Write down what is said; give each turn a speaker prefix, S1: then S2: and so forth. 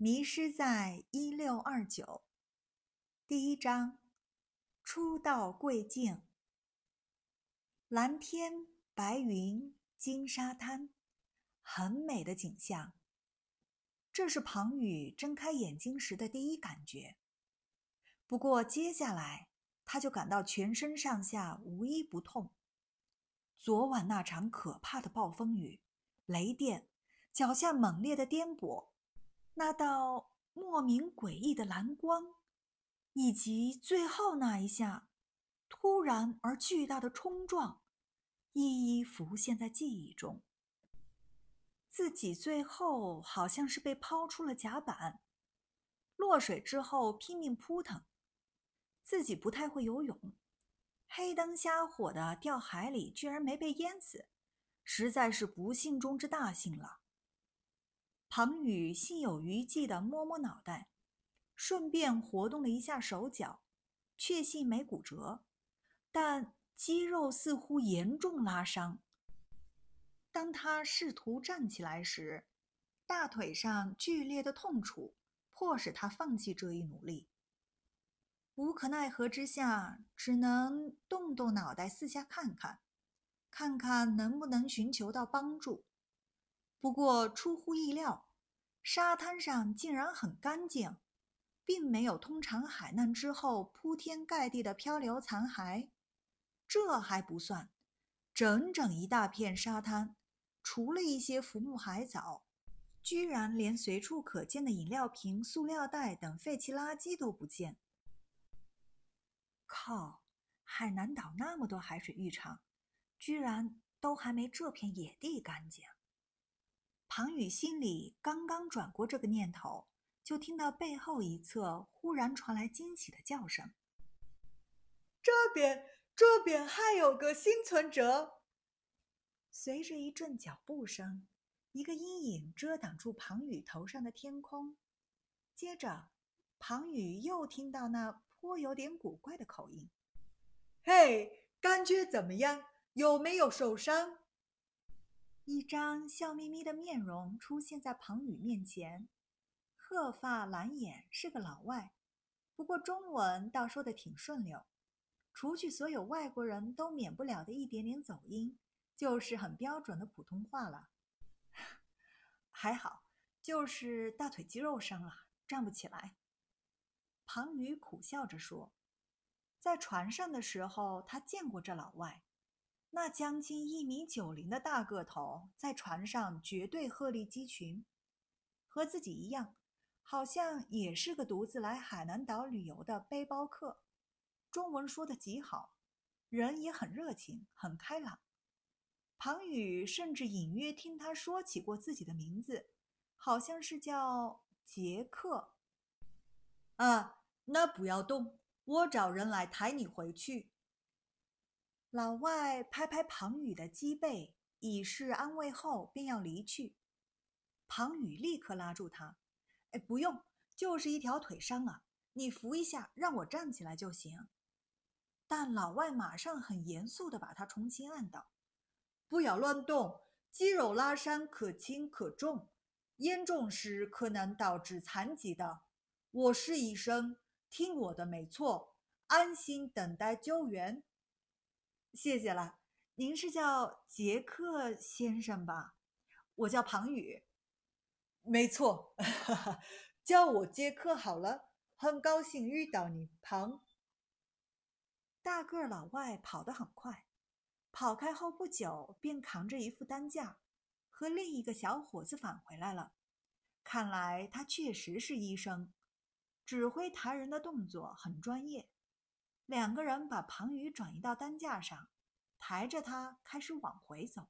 S1: 迷失在一六二九。第一章：初到贵境。蓝天白云，金沙滩，很美的景象。这是庞宇睁开眼睛时的第一感觉。不过接下来，他就感到全身上下无一不痛。昨晚那场可怕的暴风雨、雷电，脚下猛烈的颠簸，那道莫名诡异的蓝光，以及最后那一下突然而巨大的冲撞，一一浮现在记忆中。自己最后好像是被抛出了甲板，落水之后拼命扑腾。自己不太会游泳。黑灯瞎火的掉海里，居然没被淹死，实在是不幸中之大幸了。庞宇心有余悸地摸摸脑袋，顺便活动了一下手脚，确信没骨折，但肌肉似乎严重拉伤。当他试图站起来时，大腿上剧烈的痛楚迫使他放弃这一努力。无可奈何之下，只能动动脑袋四下看看，看看能不能寻求到帮助。不过出乎意料，沙滩上竟然很干净，并没有通常海难之后铺天盖地的漂流残骸。这还不算，整整一大片沙滩，除了一些浮木海藻，居然连随处可见的饮料瓶、塑料袋等废弃垃圾都不见。靠！海南岛那么多海水浴场，居然都还没这片野地干净。庞宇心里刚刚转过这个念头，就听到背后一侧忽然传来惊喜的叫声：“
S2: 这边，这边还有个幸存者！”
S1: 随着一阵脚步声，一个阴影遮挡住庞宇头上的天空，接着，庞宇又听到那。颇有点古怪的口音。
S2: 嘿，感觉怎么样？有没有受伤？
S1: 一张笑眯眯的面容出现在庞宇面前，褐发蓝眼，是个老外，不过中文倒说的挺顺溜，除去所有外国人都免不了的一点点走音，就是很标准的普通话了。还好，就是大腿肌肉伤了，站不起来。庞宇苦笑着说：“在船上的时候，他见过这老外，那将近一米九零的大个头，在船上绝对鹤立鸡群，和自己一样，好像也是个独自来海南岛旅游的背包客。中文说的极好，人也很热情，很开朗。庞宇甚至隐约听他说起过自己的名字，好像是叫杰克。
S2: 啊。”那不要动，我找人来抬你回去。
S1: 老外拍拍庞宇的脊背，以示安慰后，便要离去。庞宇立刻拉住他：“哎，不用，就是一条腿伤啊，你扶一下，让我站起来就行。”但老外马上很严肃地把他重新按倒：“
S2: 不要乱动，肌肉拉伤可轻可重，严重时可能导致残疾的。我是医生。”听我的，没错，安心等待救援。
S1: 谢谢了，您是叫杰克先生吧？我叫庞宇。
S2: 没错，叫我杰克好了。很高兴遇到你，庞。
S1: 大个老外跑得很快，跑开后不久便扛着一副担架，和另一个小伙子返回来了。看来他确实是医生。指挥抬人的动作很专业，两个人把庞宇转移到担架上，抬着他开始往回走。